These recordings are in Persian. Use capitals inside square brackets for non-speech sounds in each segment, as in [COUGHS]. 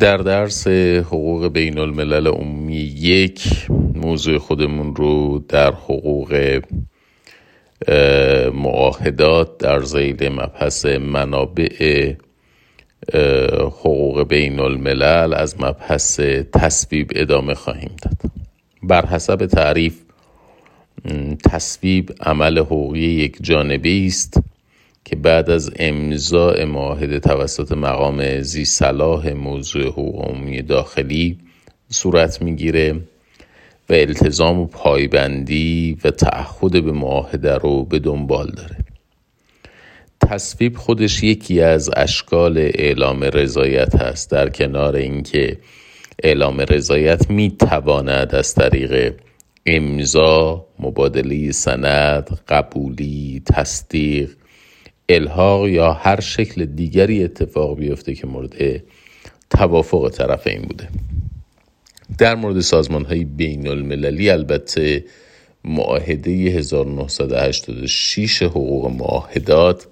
در درس حقوق بین الملل عمومی یک موضوع خودمون رو در حقوق معاهدات در زیل مبحث منابع حقوق بین الملل از مبحث تصویب ادامه خواهیم داد. بر حسب تعریف تصویب عمل حقوقی یک جانبه است. که بعد از امضاء معاهده توسط مقام زی صلاح موضوع حقوق داخلی صورت می‌گیره و التزام و پایبندی و تعهد به معاهده رو به دنبال داره. تصویب خودش یکی از اشکال اعلام رضایت هست. در کنار اینکه اعلام رضایت می تواند از طریق امضا مبادله سند قبولی تصدیق الحاق یا هر شکل دیگری اتفاق بیفته که مورد توافق طرفین بوده. در مورد سازمان های بین المللی البته معاهده 1986 حقوق معاهدات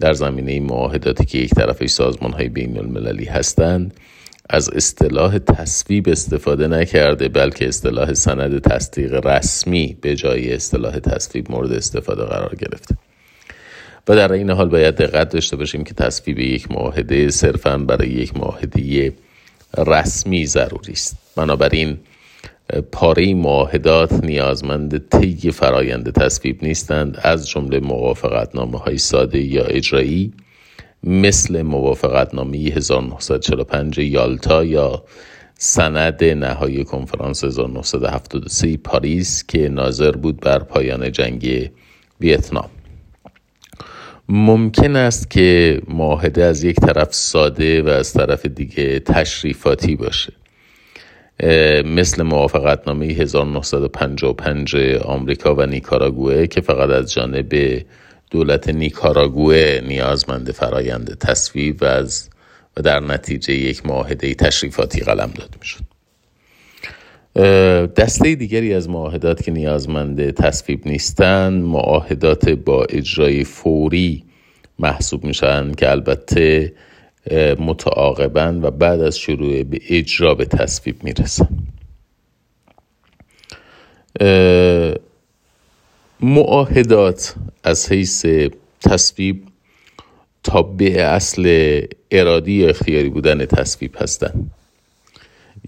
در زمینه معاهداتی که یک طرفه سازمان های بین المللی هستند از اصطلاح تصویب استفاده نکرده بلکه اصطلاح سند تصدیق رسمی به جای اصطلاح تصویب مورد استفاده قرار گرفته. و در این حال باید دقت داشته باشیم که تصویب یک معاهده صرفا برای یک معاهده رسمی ضروری است. بنابراین پاره معاهدات نیازمند طی فرایند تصویب نیستند. از جمله موافقت نامه های ساده یا اجرایی مثل موافقت نامه 1945 یالتا یا سند نهایی کنفرانس 1973 پاریس که ناظر بود بر پایان جنگ ویتنام. ممکن است که معاهده از یک طرف ساده و از طرف دیگه تشریفاتی باشه مثل موافقت نامه 1955 آمریکا و نیکاراگوه که فقط از جانب دولت نیکاراگوه نیازمند فرایند تصویب و از و در نتیجه یک معاهده تشریفاتی قلم داد می شد. دسته دیگری از معاهدات که نیازمند تصویب نیستند معاهدات با اجرای فوری محسوب میشن که البته متعاقبا و بعد از شروع به اجرا به تصویب می‌رسن. معاهدات از حیث تصویب تابع اصل ارادی یا اختیاری بودن تصویب هستند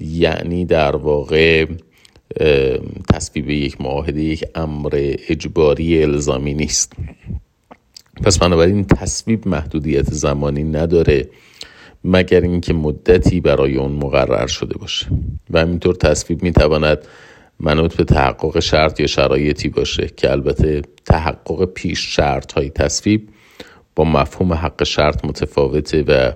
یعنی در واقع تصویب یک معاهده یک امر اجباری الزامی نیست. پس بنابراین تصویب محدودیت زمانی نداره مگر اینکه مدتی برای اون مقرر شده باشه. و همینطور تصویب می‌تواند منوط به تحقق شرط یا شرایطی باشه که البته تحقق پیش شرط های تصویب با مفهوم حق شرط متفاوته و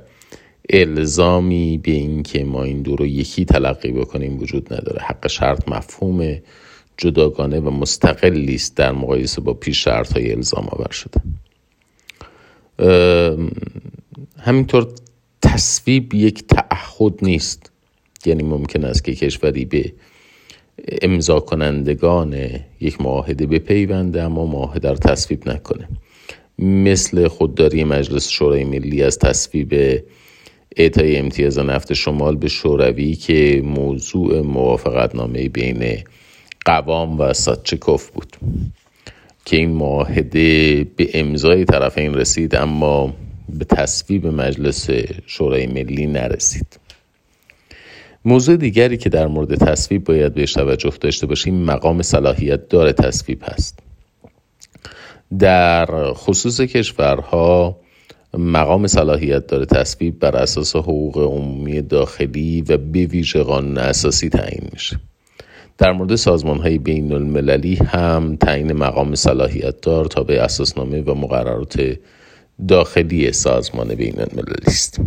الزامی به اینکه ما این دو رو یکی تلقی بکنیم وجود نداره. حق شرط مفهوم جداگانه و مستقلی است در مقایسه با پیش شرط های الزام آور شده. همینطور تصویب یک تعهد نیست. یعنی ممکن است که کشوری به امضا کنندگان یک معاهده بپیونده اما معاهده رو تصویب نکنه. مثل خودداری مجلس شورای ملی از تصویب اعطای امتیاز نفت شمال به شوروی که موضوع موافقت نامه بین قوام و ساتچکوف بود. که این معاهده به امضای طرفین رسید اما به تصویب مجلس شورای ملی نرسید. موضوع دیگری که در مورد تصویب باید بهش توجه داشته باشیم مقام صلاحیت دار تصویب هست. در خصوص کشورها مقام صلاحیت داره تصویب بر اساس حقوق عمومی داخلی و به ویژه قانون اساسی تعیین میشه. در مورد سازمان های بین المللی هم تعیین مقام صلاحیت دار تا به اساسنامه و مقررات داخلی سازمان بین المللی است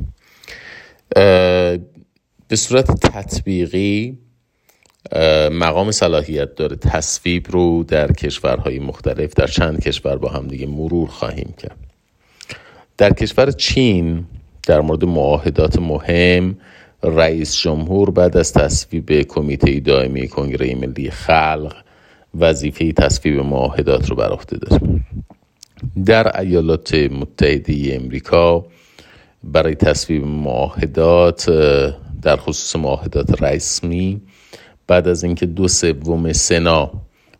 به صورت تطبیقی مقام صلاحیت داره تصویب رو در کشورهای مختلف در چند کشور با هم دیگه مرور خواهیم کرد. در کشور چین در مورد معاهدات مهم رئیس جمهور بعد از تصویب کمیته دائمی کنگره ملی خلق وظیفه تصویب معاهدات رو بر عهده داره در ایالات متحده امریکا برای تصویب معاهدات در خصوص معاهدات رسمی بعد از اینکه دو سوم سنا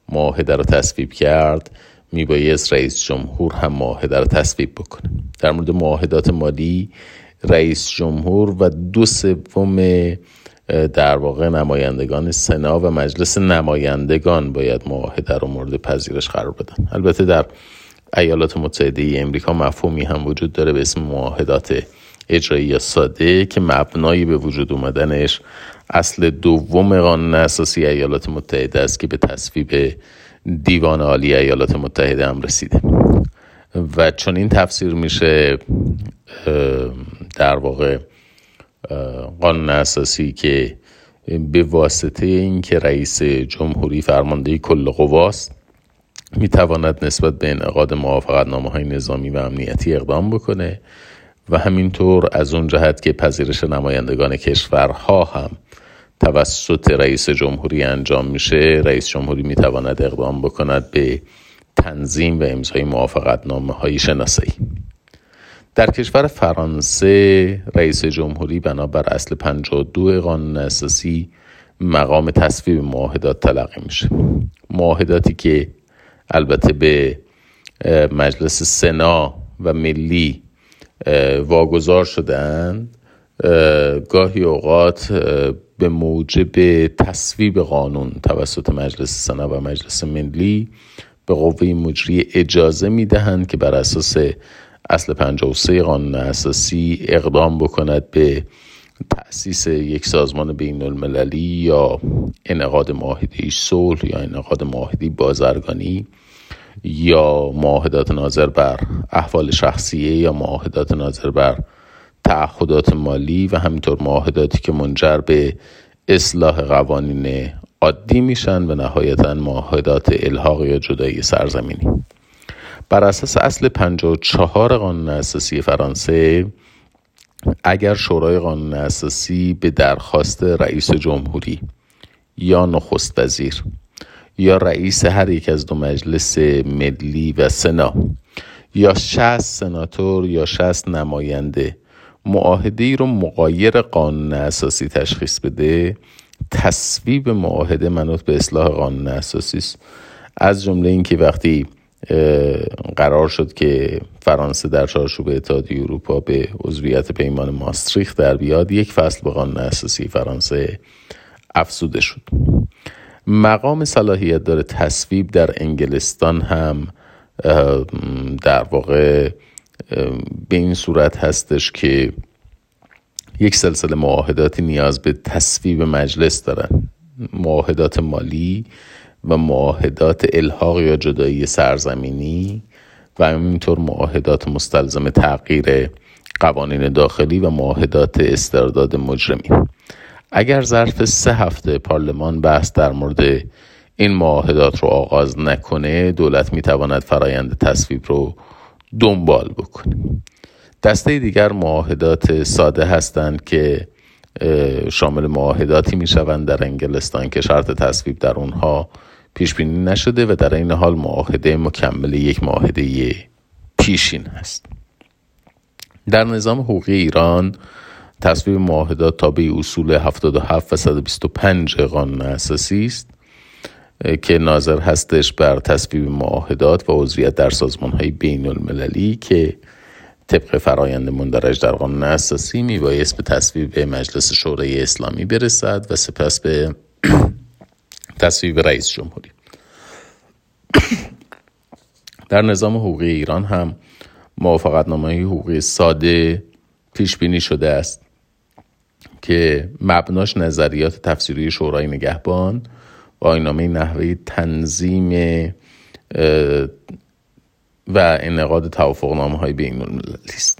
معاهده رو تصویب کرد میبایست رئیس جمهور هم معاهده رو تصویب بکنه. در مورد معاهدات مالی رئیس جمهور و دو سوم در واقع نمایندگان سنا و مجلس نمایندگان باید معاهده رو مورد پذیرش قرار بدن. البته در ایالات متحده ای امریکا مفهومی هم وجود داره به اسم معاهدات اجرایی ساده که مبنایی به وجود اومدنش اصل دوم قانون اساسی ایالات متحده است که به تصویب دیوان عالی ایالات متحده هم رسیده. و چون این تفسیر میشه در واقع قانون اساسی که به واسطه اینکه رئیس جمهوری فرمانده کل قواست می‌تواند نسبت به انعقاد موافقت نامه های نظامی و امنیتی اقدام بکنه و همینطور از اون جهت که پذیرش نمایندگان کشورها هم توسط رئیس جمهوری انجام میشه. رئیس جمهوری می‌تواند اقدام بکند به تنظیم و امضای موافقت نامه های شناسایی. در کشور فرانسه رئیس جمهوری بنابر اصل 52 قانون اساسی مقام تصویب معاهدات تلقی میشه. معاهداتی که البته به مجلس سنا و ملی واگذار شدند گاهی اوقات به موجب تصویب قانون توسط مجلس سنا و مجلس ملی به قوه مجری اجازه می‌دهند که بر اساس اصل 53 قانون اساسی اقدام بکند به تأسیس یک سازمان بین المللی یا انعقاد معاهده صلح یا انعقاد معاهده بازرگانی یا معاهدات ناظر بر احوال شخصیه یا معاهدات ناظر بر تعهدات مالی و همینطور معاهداتی که منجر به اصلاح قوانین عادی میشن و نهایتا معاهدات الحاق یا جدایی سرزمینی. بر اساس اصل 54 قانون اساسی فرانسه اگر شورای قانون اساسی به درخواست رئیس جمهوری یا نخست وزیر یا رئیس هر یک از دو مجلس ملی و سنا یا شست سناتور یا شست نماینده معاهده ای رو مقایر قانون اساسی تشخیص بده. تصویب معاهده منوط به اصلاح قانون اساسی است. از جمله اینکه وقتی قرار شد که فرانسه در چارچوب اتحادیه اروپا به عضویت پیمان ماستریخت در بیاد یک فصل به قانون اساسی فرانسه افزوده شد. مقام صلاحیت داره تصویب در انگلستان هم در واقع به این صورت هستش که یک سلسله معاهداتی نیاز به تصویب مجلس دارن. معاهدات مالی و معاهدات الحاق یا جدایی سرزمینی و همینطور معاهدات مستلزم تغییر قوانین داخلی و معاهدات استرداد مجرمین. اگر ظرف سه هفته پارلمان بحث در مورد این معاهدات رو آغاز نکنه دولت می‌تواند فرایند تصویب رو دنبال بکنه دسته دیگر معاهدات ساده هستند که شامل معاهداتی می شوند در انگلستان که شرط تصویب در اونها پیش بینی نشده و در این حال معاهده مکمل یک معاهده پیشین هست. در نظام حقوقی ایران تصویب معاهدات تابع اصول 77 و 125 قانون اساسی است. که ناظر هستش بر تصویب معاهدات و عضویت در سازمان های بین المللی که طبق فرایند مندرج در قانون اساسی میبایست به تصویب مجلس شورای اسلامی برسد و سپس به [CLEARS THROAT] تصویب رئیس جمهوری. [CLEARS THROAT] در نظام حقوقی ایران هم موافقت نامه حقوقی ساده پیش بینی شده است که مبناش نظریات تفسیری شورای نگهبان آینامه نحوه تنظیم و انعقاد توافق نامه های بین است.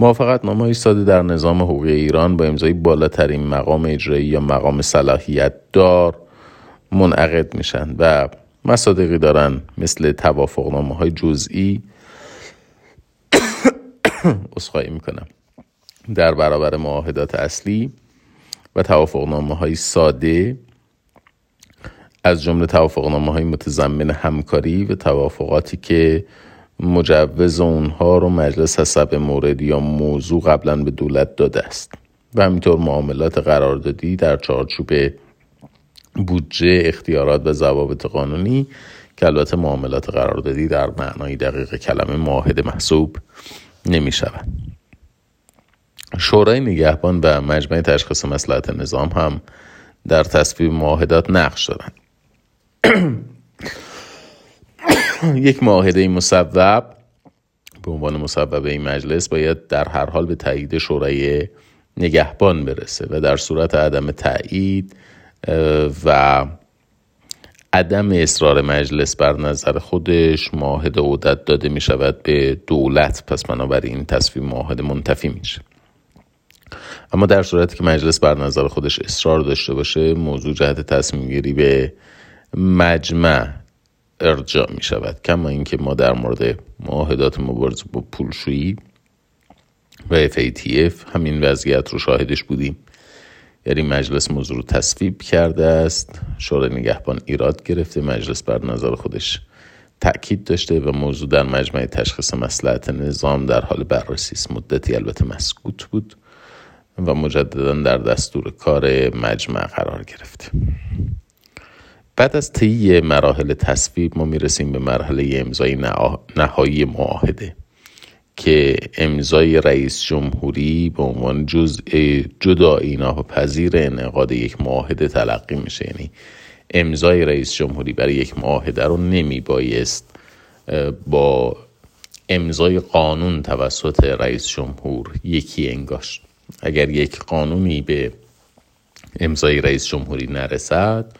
موافقت نامه های ساده در نظام حقوقی ایران با امضای بالاترین مقام اجرایی یا مقام صلاحیت دار منعقد میشن و مصادقی دارن مثل توافق نامه های جزئی. [COUGHS] اصخایی می‌کنم. در برابر معاهدات اصلی و توافقنامه های ساده از جمله توافقنامه های متضمن همکاری و توافقاتی که مجوز اونها رو مجلس حسب مورد یا موضوع قبلا به دولت داده است. و همینطور معاملات قراردادی در چارچوب بودجه اختیارات و ضوابط قانونی که البته معاملات قراردادی در معنای دقیق کلمه معاهده محسوب نمی شود. شورای نگهبان و مجمع تشخیص مسلحت نظام هم در تصویب معاهدات نقش دارند. [COUGHS] یک معاهده مصوب به عنوان مصوبه این مجلس باید در هر حال به تایید شورای نگهبان برسه و در صورت عدم تایید و عدم اصرار مجلس بر نظر خودش معاهده عودت داده می شود به دولت. پس بنابراین تصویب معاهده منتفی میشه اما در صورتی که مجلس بر نظر خودش اصرار داشته باشه موضوع جهت تصمیم گیری به مجمع ارجاع می شود. کما اینکه ما در مورد معاهدات مبارزه با پولشویی و FATF همین وضعیت رو شاهدش بودیم. یعنی مجلس موضوع رو تصویب کرده است. شورای نگهبان ایراد گرفته. مجلس بر نظر خودش تأکید داشته و موضوع در مجمع تشخیص مسلحت نظام در حال بررسی است. مدتی البته مسکوت بود و مجددا در دستور کار مجمع قرار گرفته. بعد از طی مراحل تصویب ما می‌رسیم به مرحله امضای نهایی معاهده که امضای رئیس جمهوری به عنوان جزء جدایی ناپذیر انعقاد یک معاهده تلقی میشه. یعنی امضای رئیس جمهوری برای یک معاهده رو نمی بایست با امضای قانون توسط رئیس جمهور یکی انگاشت اگر یک قانونی به امضای رئیس جمهوری نرسد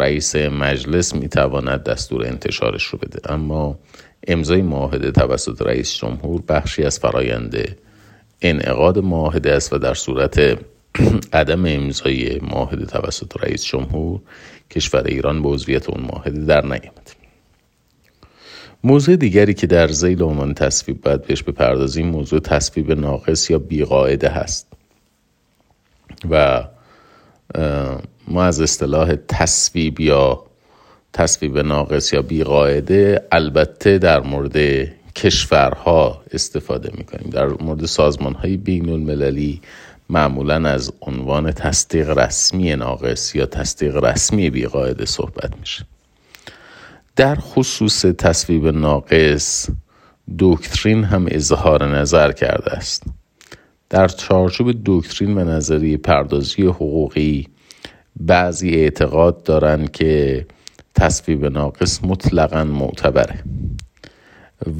رئیس مجلس می‌تواند دستور انتشارش رو بده. اما امضای معاهده توسط رئیس جمهور بخشی از فرایند انعقاد معاهده است و در صورت [CLEARS THROAT] عدم امضای معاهده توسط رئیس جمهور کشور ایران به عضویت اون معاهده در نیامد. موضوع دیگری که در زیل عنوان تصویب باید بهش بپردازیم موضوع تصویب ناقص یا بیقاعده هست. و ما از اصطلاح تصویب یا تصویب ناقص یا بیقاعده البته در مورد کشورها استفاده می‌کنیم. در مورد سازمان های بین المللی معمولا از عنوان تصدیق رسمی ناقص یا تصدیق رسمی بیقاعده صحبت میشه. در خصوص تصویب ناقص دکترین هم اظهار نظر کرده است. در چارچوب دکترین و نظریه پردازی حقوقی بعضی اعتقاد دارند که تصویب ناقص مطلقا معتبره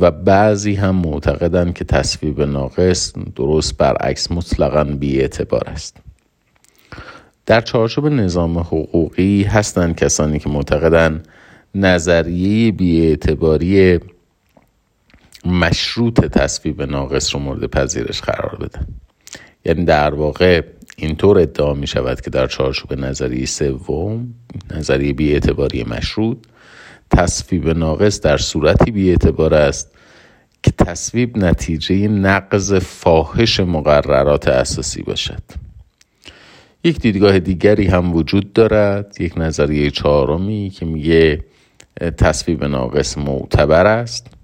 و بعضی هم معتقدند که تصویب ناقص درست برعکس مطلقا بیاعتبار است. در چارچوب نظام حقوقی هستند کسانی که معتقدند نظریه بیاعتباری مشروط تصویب ناقص رو مورد پذیرش قرار بدن یعنی در واقع اینطور ادعا می شود که در چارچوب نظریه سوم نظریه بیاعتباری مشروط تصویب ناقص در صورتی بیاعتبار است که تصویب نتیجه نقض فاحش مقررات اساسی باشد. یک دیدگاه دیگری هم وجود دارد یک نظریه چهارمی که میگه تصویب ناقص معتبر است.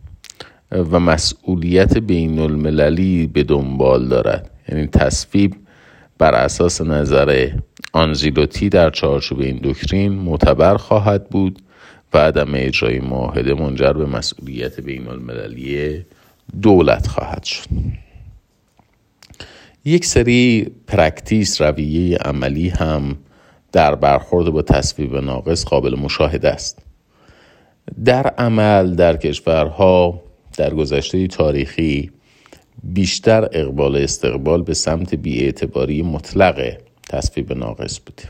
و مسئولیت بین المللی به دنبال دارد. یعنی تصویب بر اساس نظر آنزیلوتی در چارچوب این دکترین معتبر خواهد بود و عدم اجرای معاهده منجر به مسئولیت بین المللی دولت خواهد شد. یک سری practice رویه عملی هم در برخورد با تصویب ناقص قابل مشاهده است. در عمل در کشورها در گذشته تاریخی بیشتر اقبال استقبال به سمت بیاعتباری مطلق تصویب ناقص بوده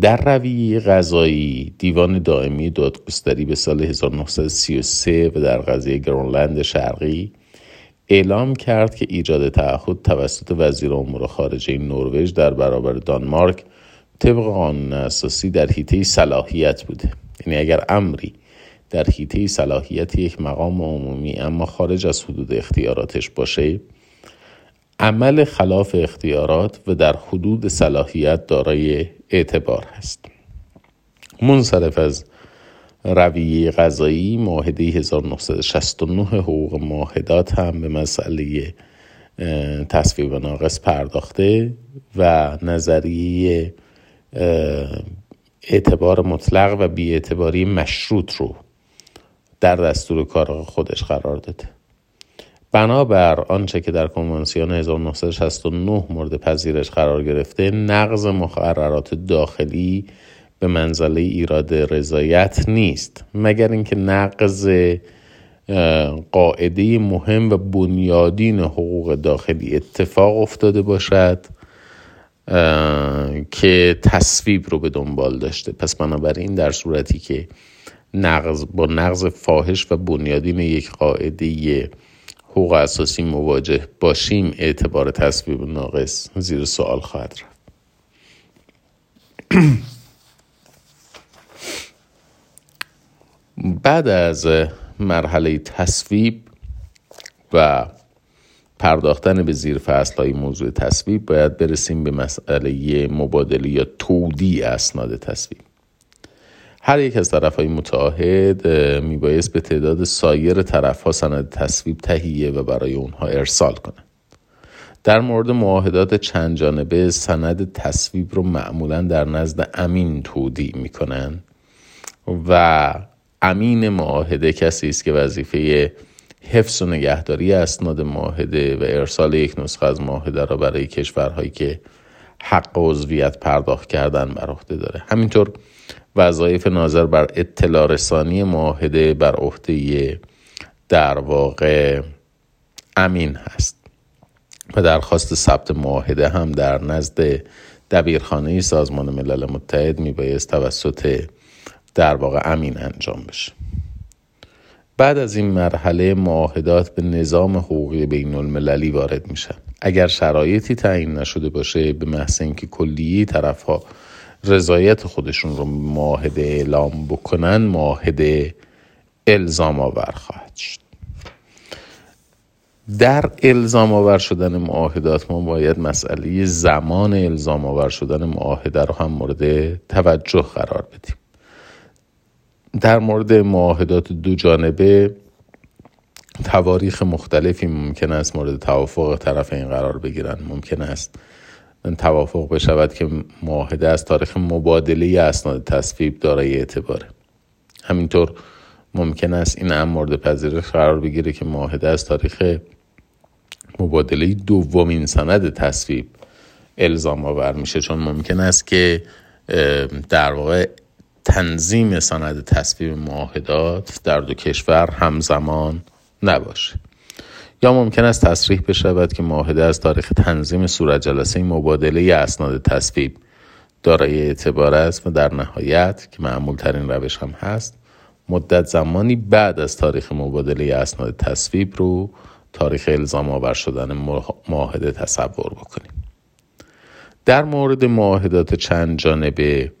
در رویه غذایی دیوان دائمی دادگستری به سال 1933 و در قضیه گرونلند شرقی اعلام کرد که ایجاد تعهد توسط وزیر امور خارجه نروژ در برابر دانمارک طبق قانون اساسی در حیطه صلاحیت بوده. یعنی اگر امری در حیطه صلاحیت یک مقام عمومی اما خارج از حدود اختیاراتش باشه عمل خلاف اختیارات و در حدود صلاحیت دارای اعتبار هست. منصرف از رویه غذایی معاهده 1969 حقوق معاهدات هم به مسئله تصویب ناقص پرداخته و نظریه اعتبار مطلق و بیاعتباری مشروط رو در دستور کار خودش قرار داده. بنابر آنچه که در کنوانسیون 1969 مورد پذیرش قرار گرفته نقض مقررات داخلی به منزله ایراد رضایت نیست مگر اینکه نقض قاعده مهم و بنیادین حقوق داخلی اتفاق افتاده باشد که تصویب رو به دنبال داشته. پس بنابراین در صورتی که نقض با نقض فاحش و بنیادین یک قاعده حقوق اساسی مواجه باشیم اعتبار تصویب ناقص زیر سوال خواهد رفت. بعد از مرحله تصویب و پرداختن به زیر های موضوع تصویب باید برسیم به مسئله مبادله یا تودی اسناد تصویب. هر یک از طرف های متعاهد میبایست به تعداد سایر طرف ها سند تصویب تهیه و برای اونها ارسال کنند در مورد معاهدات چند جانبه سند تصویب رو معمولا در نزد امین تودی می‌کنن و امین معاهده کسی است که وظیفه حفظ و نگهداری اسناد معاهده و ارسال یک نسخه از معاهده را برای کشورهایی که حق عضویت پرداخت کردن بر عهده داره. همینطور وظایف ناظر بر اطلاع رسانی معاهده بر عهده در واقع امین هست. و درخواست ثبت معاهده هم در نزد دبیرخانه سازمان ملل متحد میبایست توسط در واقع امین انجام بشه. بعد از این مرحله معاهدات به نظام حقوقی بین المللی وارد میشن. اگر شرایطی تعیین نشده باشه به محض اینکه کلیه طرفها رضایت خودشون رو معاهده اعلام بکنن معاهده الزام آور خواهد شد. در الزام آور شدن معاهدات ما باید مسئله زمان الزام آور شدن معاهده رو هم مورد توجه قرار بدیم. در مورد معاهدات دو جانبه تواریخ مختلفی ممکن است مورد توافق طرفین قرار بگیرند ممکن است توافق بشود که معاهده از تاریخ مبادله اسناد تصویب دارای اعتباره. همینطور ممکن است این هم مورد پذیرش قرار بگیره که معاهده از تاریخ مبادله دومین سند تصویب الزام آور میشه. چون ممکن است که در واقع تنظیم سند تصویب معاهدات در دو کشور همزمان نباشه. یا ممکن است تصریح بشود که معاهده از تاریخ تنظیم صورت جلسه مبادله اسناد تصویب دارای اعتبار است و در نهایت که معمول ترین روش هم هست مدت زمانی بعد از تاریخ مبادله اسناد تصویب رو تاریخ الزام آور شدن معاهده تصور بکنیم. در مورد معاهدات چند جانبه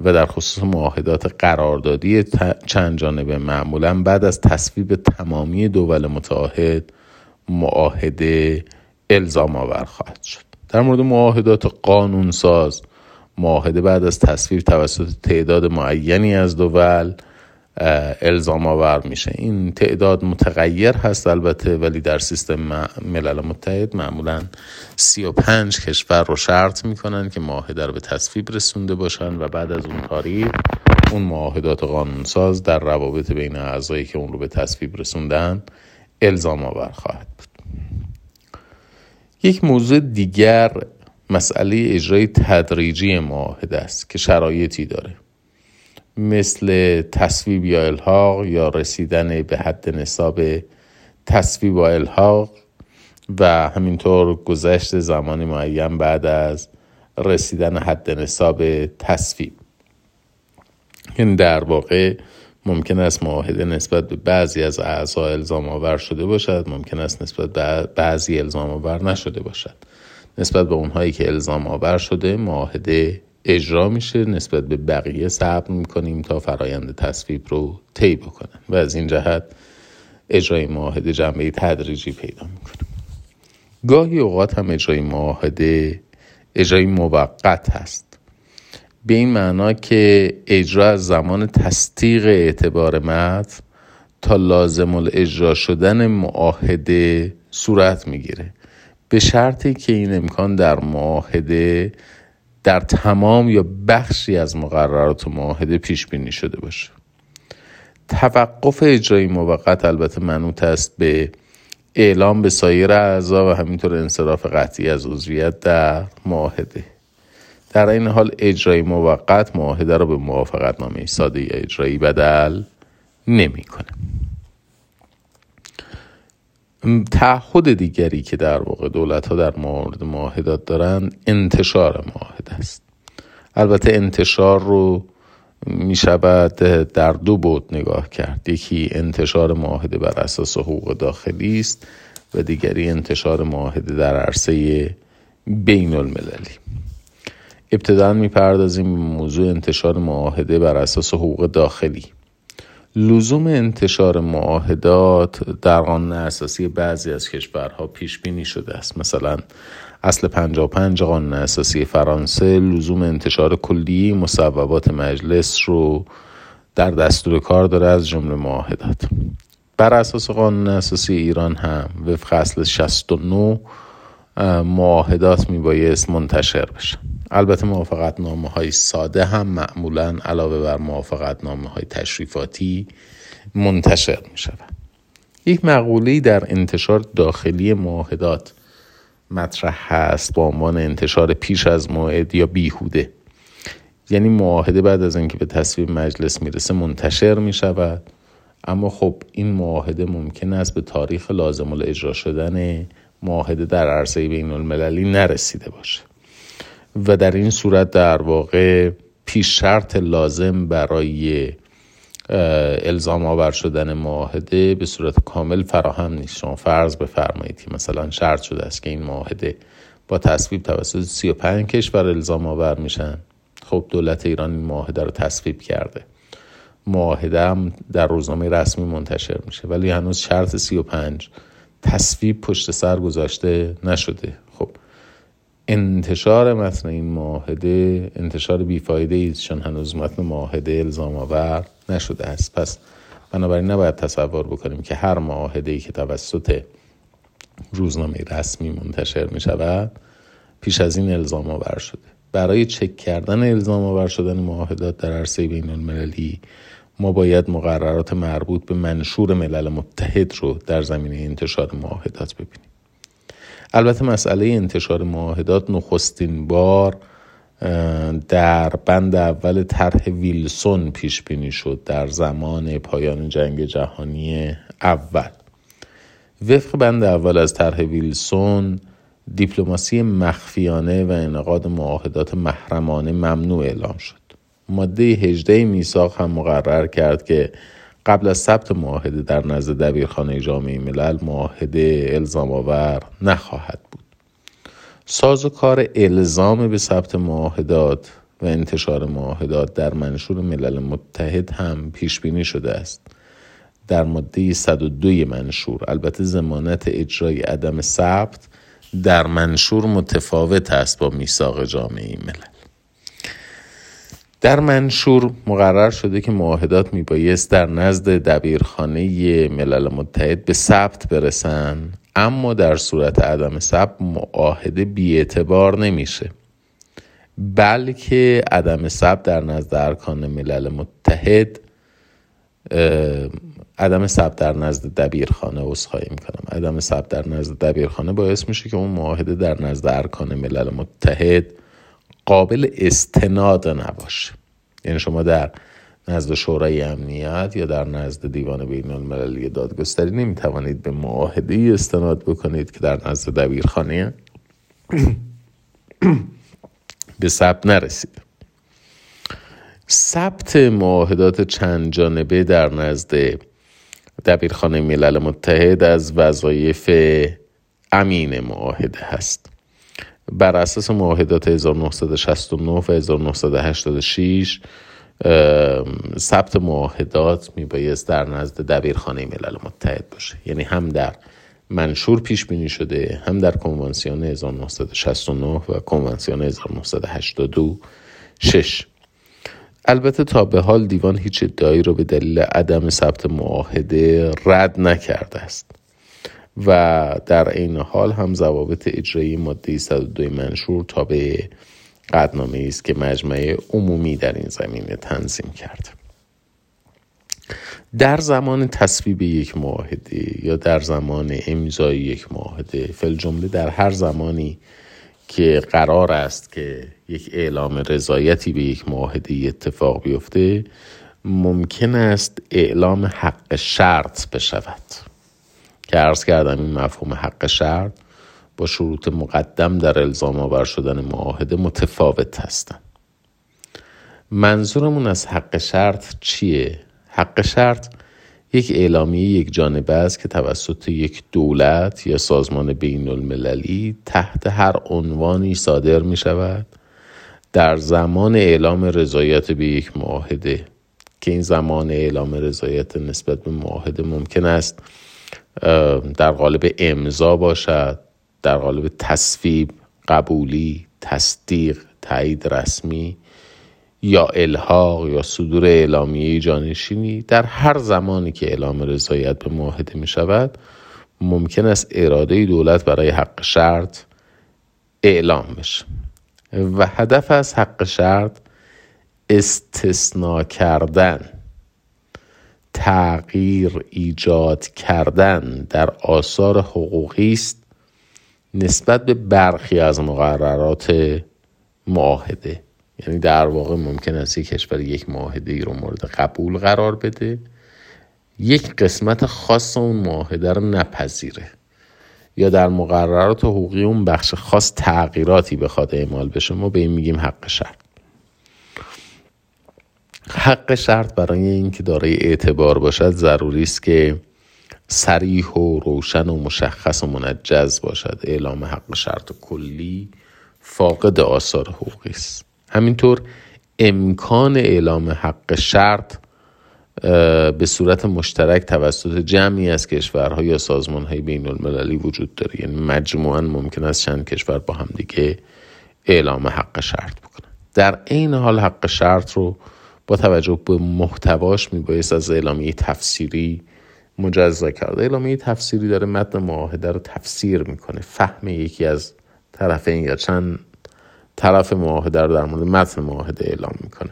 و در خصوص معاهدات قراردادی چند جانبه معمولا بعد از تصویب تمامی دول متعاهد معاهده الزام آور خواهد شد. در مورد معاهدات قانونساز معاهده بعد از تصویب توسط تعداد معینی از دول الزام آور میشه. این تعداد متغیر هست البته ولی در سیستم ملل متحد معمولا 35 کشور رو شرط می‌کنن که معاهده رو به تصویب رسونده باشن و بعد از اون تاریخ اون معاهدات قانونساز در روابط بین اعضایی که اون رو به تصویب رسوندن الزام آور خواهد بود. یک موضوع دیگر مسئله اجرای تدریجی معاهده است که شرایطی داره. مثل تصویب یا الحاق یا رسیدن به حد نصاب تصویب و الحاق و همینطور گذشت زمانی معین بعد از رسیدن حد نصاب تصویب. این در واقع ممکن است معاهده نسبت به بعضی از اعضا الزام آور شده باشد ممکن است نسبت به بعضی الزام آور نشده باشد. نسبت به اونهایی که الزام آور شده معاهده اجرا میشه نسبت به بقیه صبر می‌کنیم تا فرایند تصویب رو طی بکنن و از این جهت اجرای معاهده جنبه تدریجی پیدا می‌کنه. گاهی اوقات هم اجرای معاهده اجرای موقت هست. به این معنا که اجرا از زمان تصدیق اعتبار متن تا لازم الاجرا شدن معاهده صورت می‌گیره. به شرطی که این امکان در معاهده در تمام یا بخشی از مقررات معاهده پیش بینی شده باشه. توقف اجرای موقت البته منوط است به اعلام به سایر اعضا و همینطور انصراف قطعی از عضویت در معاهده. در این حال اجرای موقت معاهده را به موافقت نامه ساده اجرایی بدل نمی‌کنه. تعهد دیگری که در واقع دولت ها در مورد معاهدات دارن انتشار معاهده است. البته انتشار رو می شود در دو بود نگاه کرد. یکی انتشار معاهده بر اساس حقوق داخلی است و دیگری انتشار معاهده در عرصه بین المللی ابتدا می‌پردازیم موضوع انتشار معاهده بر اساس حقوق داخلی. لزوم انتشار معاهدات در قانون اساسی بعضی از کشورها پیش بینی شده است. مثلا اصل 55 قانون اساسی فرانسه لزوم انتشار کلی مصوبات مجلس رو در دستور کار داره از جمله معاهدات. بر اساس قانون اساسی ایران هم وفق اصل 69 معاهدات میبایست منتشر بشن البته موافقت نامه های ساده هم معمولا علاوه بر موافقت نامه های تشریفاتی منتشر می شود یک مقوله در انتشار داخلی معاهدات مطرح هست با عنوان انتشار پیش از موعد یا بیهوده. یعنی معاهده بعد از اینکه به تصویب مجلس می‌رسه منتشر می شود اما خب این معاهده ممکن است به تاریخ لازم اجرا شدن معاهده در عرصه بین المللی نرسیده باشه. و در این صورت در واقع پیش شرط لازم برای الزام آور شدن معاهده به صورت کامل فراهم نیست. شما فرض بفرمایید که مثلا شرط شده است که این معاهده با تصویب توسط 35 کشور الزام آور میشن. خب دولت ایران این معاهده رو تصویب کرده. معاهده هم در روزنامه رسمی منتشر میشه. ولی هنوز شرط 35 تصویب پشت سر گذاشته نشده. انتشار متن این معاهده انتشار بیفایده است چون هنوز متن معاهده الزام آور نشده است. پس بنابراین نباید تصور بکنیم که هر معاهده ای که توسط روزنامه رسمی منتشر می شود پیش از این الزام آور شده. برای چک کردن الزام آور شدن معاهدات در عرصه بین المللی ما باید مقررات مربوط به منشور ملل متحد رو در زمینه انتشار معاهدات ببینیم. البته مسئله انتشار معاهدات نخستین بار در بند اول طرح ویلسون پیش بینی شد در زمان پایان جنگ جهانی اول. وفق بند اول از طرح ویلسون دیپلماسی مخفیانه و انعقاد معاهدات محرمانه ممنوع اعلام شد. ماده 18 میثاق هم مقرر کرد که قبل از ثبت معاهده در نزد دبیرخانه جامعه ملل معاهده الزام آور نخواهد بود. ساز و کار الزام به ثبت معاهدات و انتشار معاهدات در منشور ملل متحد هم پیش بینی شده است. در ماده 102 منشور البته زمانت اجرای عدم ثبت در منشور متفاوت است با میثاق جامعه ملل. در منشور مقرر شده که معاهدات میبایست در نزد دبیرخانه ملل متحد به ثبت برسن اما در صورت عدم ثبت معاهده بیاعتبار نمیشه. بلکه عدم ثبت در نزد ارکان ملل متحد عدم ثبت در نزد دبیرخانه عذرخواهی می‌کنم. عدم ثبت در نزد دبیرخانه باعث میشه که اون معاهده در نزد ارکان ملل متحد قابل استناد نباشه. یعنی شما در نزد شورای امنیت یا در نزد دیوان بین المللی دادگستری نمی توانید به معاهده استناد بکنید که در نزد دبیرخانه به ثبت نرسید. ثبت معاهدات چند جانبه در نزد دبیرخانه ملل متحد از وظایف امین معاهده هست. بر اساس معاهدات 1969 و 1986 ثبت معاهدات میبایست در نزد دبیرخانه ملل متحد باشه. یعنی هم در منشور پیش بینی شده هم در کنوانسیون 1969 و کنوانسیون 1982 شش. البته تا به حال دیوان هیچ ادعایی رو به دلیل عدم ثبت معاهده رد نکرده است. و در این حال هم ضوابط اجرایی ماده 102 منشور تابع قدنامه است که مجمع عمومی در این زمینه تنظیم کرد. در زمان تصویب یک معاهده یا در زمان امضای یک معاهده فل جمله در هر زمانی که قرار است که یک اعلام رضایتی به یک معاهده اتفاق بیفته ممکن است اعلام حق شرط بشود. که عرض کردم این مفهوم حق شرط با شروط مقدم در الزام آور شدن معاهده متفاوت هستند منظورمون از حق شرط چیه؟ حق شرط یک اعلامیه یک جانبه است که توسط یک دولت یا سازمان بین المللی تحت هر عنوانی صادر می شود در زمان اعلام رضایت به یک معاهده که این زمان اعلام رضایت نسبت به معاهده ممکن است در قالب امضا باشد در قالب تصویب قبولی تصدیق تایید رسمی یا الحاق یا صدور اعلامیه جانشینی در هر زمانی که اعلام رضایت به معاهده می شود ممکن است اراده دولت برای حق شرط اعلام بشه. و هدف از حق شرط استثنا کردن. تغییر ایجاد کردن در آثار حقوقی است نسبت به برخی از مقررات معاهده. یعنی در واقع ممکن است یک کشور یک معاهده ای رو مورد قبول قرار بده. یک قسمت خاص اون معاهده رو نپذیره. یا در مقررات حقوقی اون بخش خاص تغییراتی بخواد اعمال بشه. ما به این میگیم حق شرط. حق شرط برای اینکه دارای اعتبار باشد ضروری است که سریح و روشن و مشخص و منجز باشد. اعلام حق شرط کلی فاقد آثار حقوقی است. همینطور امکان اعلام حق شرط به صورت مشترک توسط جمعی از کشورها یا سازمان های بین المللی وجود داره. یعنی مجموعا ممکن است چند کشور با هم دیگه اعلام حق شرط بکنن. در این حال حق شرط رو با توجه به محتواش میبایست از اعلامیه تفسیری مجزا کرده اعلامیه تفسیری داره متن معاهده رو تفسیر می‌کنه فهم یکی از طرفین یا چند طرف معاهده رو در مورد متن معاهده اعلام می‌کنه.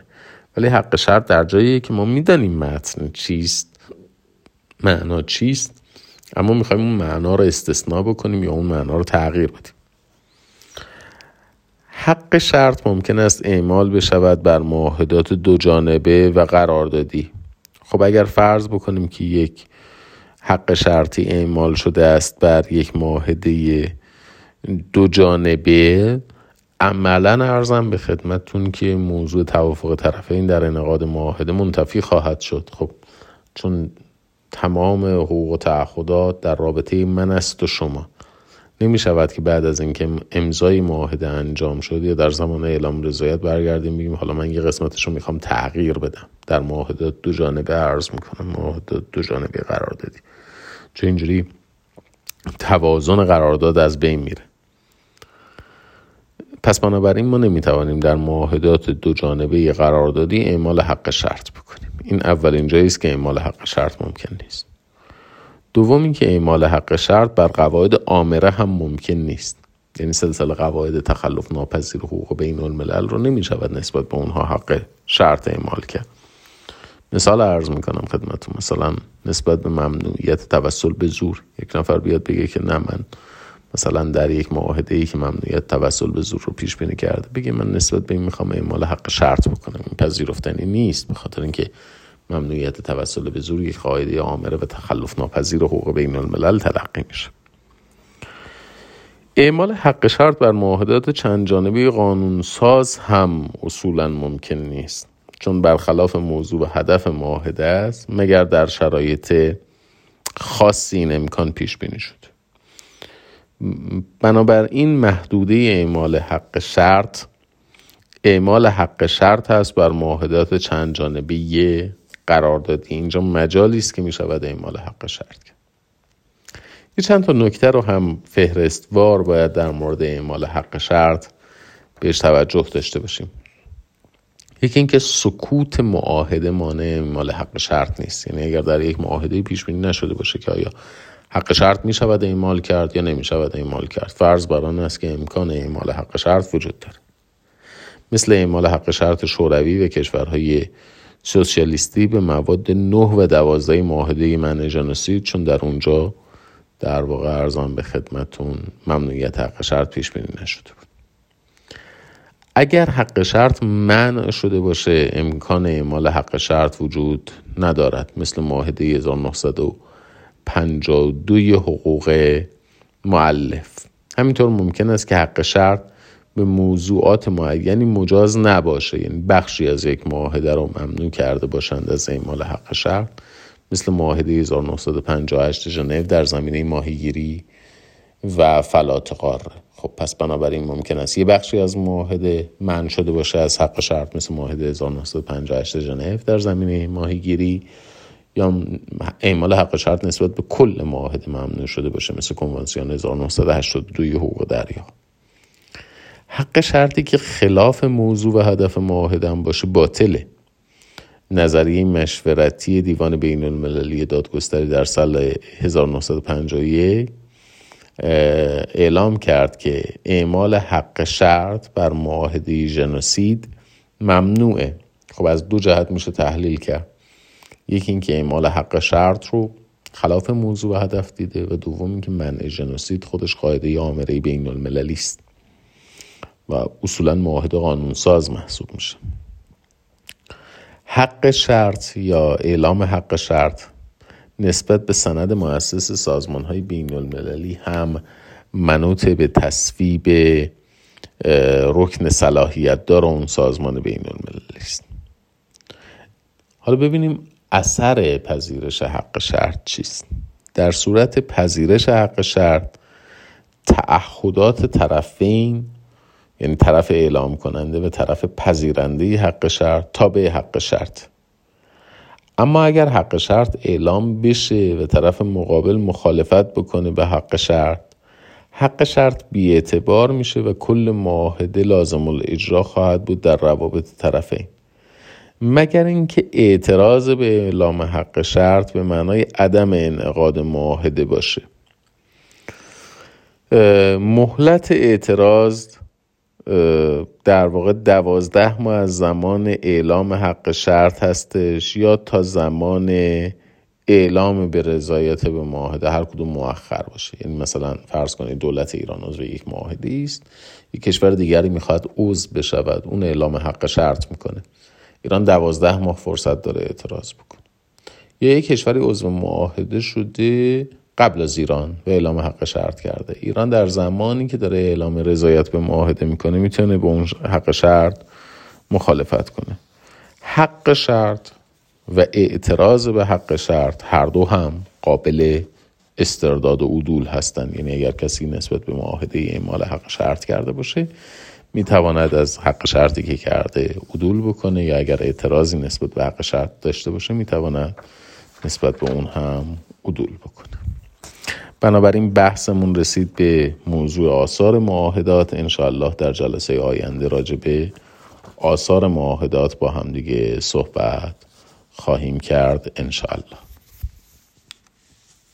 ولی حق شرط در جایی که ما می‌دانیم متن چیست معنا چیست اما می‌خوایم اون معنا رو استثنا بکنیم یا اون معنا رو تغییر بدیم. حق شرط ممکن است اعمال بشود بر معاهدات دو جانبه و قراردادی خب اگر فرض بکنیم که یک حق شرطی اعمال شده است بر یک معاهده دو جانبه عملا ارزم به خدمتتون که موضوع توافق طرفین در انعقاد معاهده منتفی خواهد شد. خب چون تمام حقوق و تعهدات در رابطه من است و شما. نمی شود که بعد از اینکه امضای معاهده انجام شد یا در زمان اعلام رضایت برگردیم بگیم حالا من یه قسمتش رو می‌خوام تغییر بدم. در معاهدات دو جانبه عرض می‌کنم. معاهدات دو جانبه قرار دادی. چون اینجوری؟ توازن قرارداد از بین میره. پس بنابراین ما نمی‌توانیم در معاهدات دو جانبه قراردادی اعمال حق شرط بکنیم. این اولین جایی است که اعمال حق شرط ممکن نیست. دوم اینکه اعمال حق شرط بر قواعد عامره هم ممکن نیست. یعنی سلسله قواعد تخلف ناپذیر حقوق بین الملل رو نمی شود نسبت به اونها حق شرط اعمال کرد. مثال عرض می‌کنم خدمتون مثلا نسبت به ممنوعیت توسل به زور. یک نفر بیاد بگه که نه من مثلا در یک معاهده ای که ممنوعیت توسل به زور رو پیش بینی کرده بگه من نسبت به این می‌خوام اعمال حق شرط بکنم. این پذیرفتنی نیست به خاطر اینکه ممنوعیت توسل به زور یک قاعده آمره و تخلف ناپذیر حقوق بین الملل تلقی میشه. اعمال حق شرط بر معاهدات چند جانبه قانون ساز هم اصولا ممکن نیست. چون برخلاف موضوع و هدف معاهده است مگر در شرایط خاصی این امکان پیش بینی شد؟ بنابراین محدوده اعمال حق شرط اعمال حق شرط هست بر معاهدات چند جانبه قراردادی اینجا مجالی است که می شود اعمال حق شرط کرد یه چند تا نکته رو هم فهرستوار باید در مورد اعمال حق شرط بهش توجه داشته باشیم. یکی اینکه سکوت معاهده مانع اعمال حق شرط نیست. یعنی اگر در یک معاهده پیش بینی نشده باشه که آیا حق شرط می شود اعمال کرد یا نمی شود اعمال کرد. فرض بر آن است که امکان اعمال حق شرط وجود دارد. مثل اعمال حق شرط شوروی و کشورهای سوسیالیستی به مواد 9 و 12 معاهده من جنوسید چون در اونجا در واقع ارزان به خدمتون ممنوعیت حق شرط پیش بینی نشده بود. اگر حق شرط منع شده باشه امکان اعمال حق شرط وجود ندارد. مثل معاهده 1952 حقوق معلف همینطور ممکن است که حق شرط به موضوعات معینی مجاز نباشه. یعنی بخشی از یک معاهده رو ممنوع کرده باشند از اعمال حق شرط. مثل معاهده 1958 ژنو در زمینه ماهیگیری و فلات قاره خب پس بنابراین ممکن است یه بخشی از معاهده من شده باشه از حق شرط مثل معاهده 1958 ژنو در زمینه ماهیگیری. یا اعمال حق شرط نسبت به کل معاهده ممنوع شده باشه مثل کنوانسیون 1982 حقوق دریا. حق شرطی که خلاف موضوع و هدف معاهده باشه باطله. نظریه مشورتی دیوان بین المللی دادگستری در سال 1951 اعلام کرد که اعمال حق شرط بر معاهده ژنوسید ممنوعه. خب از دو جهت میشه تحلیل کرد. یکی اینکه اعمال حق شرط رو خلاف موضوع و هدف دیده و دوم اینکه منع ژنوسید خودش قاعده آمره بین المللی است. و اصولا معاهده قانونساز محسوب میشه. حق شرط یا اعلام حق شرط نسبت به سند مؤسس سازمان های بین المللی هم منوط به تصویب رکن صلاحیت دار اون سازمان بین المللی است. حالا ببینیم اثر پذیرش حق شرط چیست. در صورت پذیرش حق شرط تعهدات طرفین یعنی طرف اعلام کننده و طرف پذیرنده حق شرط تا به حق شرط. اما اگر حق شرط اعلام بشه و طرف مقابل مخالفت بکنه به حق شرط حق شرط بیاعتبار میشه و کل معاهده لازم الاجرا خواهد بود در روابط طرفین. مگر اینکه اعتراض به اعلام حق شرط به معنای عدم انعقاد معاهده باشه. مهلت اعتراض در واقع دوازده ماه از زمان اعلام حق شرط هستش یا تا زمان اعلام به رضایت به معاهده هر کدوم مؤخر باشه. یعنی مثلا فرض کنید دولت ایران عضو یک معاهده است یک کشور دیگری می‌خواد عضو بشود اون اعلام حق شرط می‌کنه. ایران دوازده ماه فرصت داره اعتراض بکنه. یا یک کشوری عضو معاهده شده قبل از ایران به اعلام حق شرط کرده. ایران در زمانی که داره اعلام رضایت به معاهده می‌کنه می‌تونه به اون حق شرط مخالفت کنه. حق شرط و اعتراض به حق شرط هر دو هم قابل استرداد و عدول هستند. یعنی اگر کسی نسبت به معاهده اعمال حق شرط کرده باشه می‌تواند از حق شرطی که کرده عدول بکنه یا اگر اعتراضی نسبت به حق شرط داشته باشه می‌تواند نسبت به اون هم عدول بکنه. بنابراین بحثمون رسید به موضوع آثار معاهدات. انشاءالله در جلسه آینده راجع به آثار معاهدات با همدیگه صحبت خواهیم کرد. انشاءالله.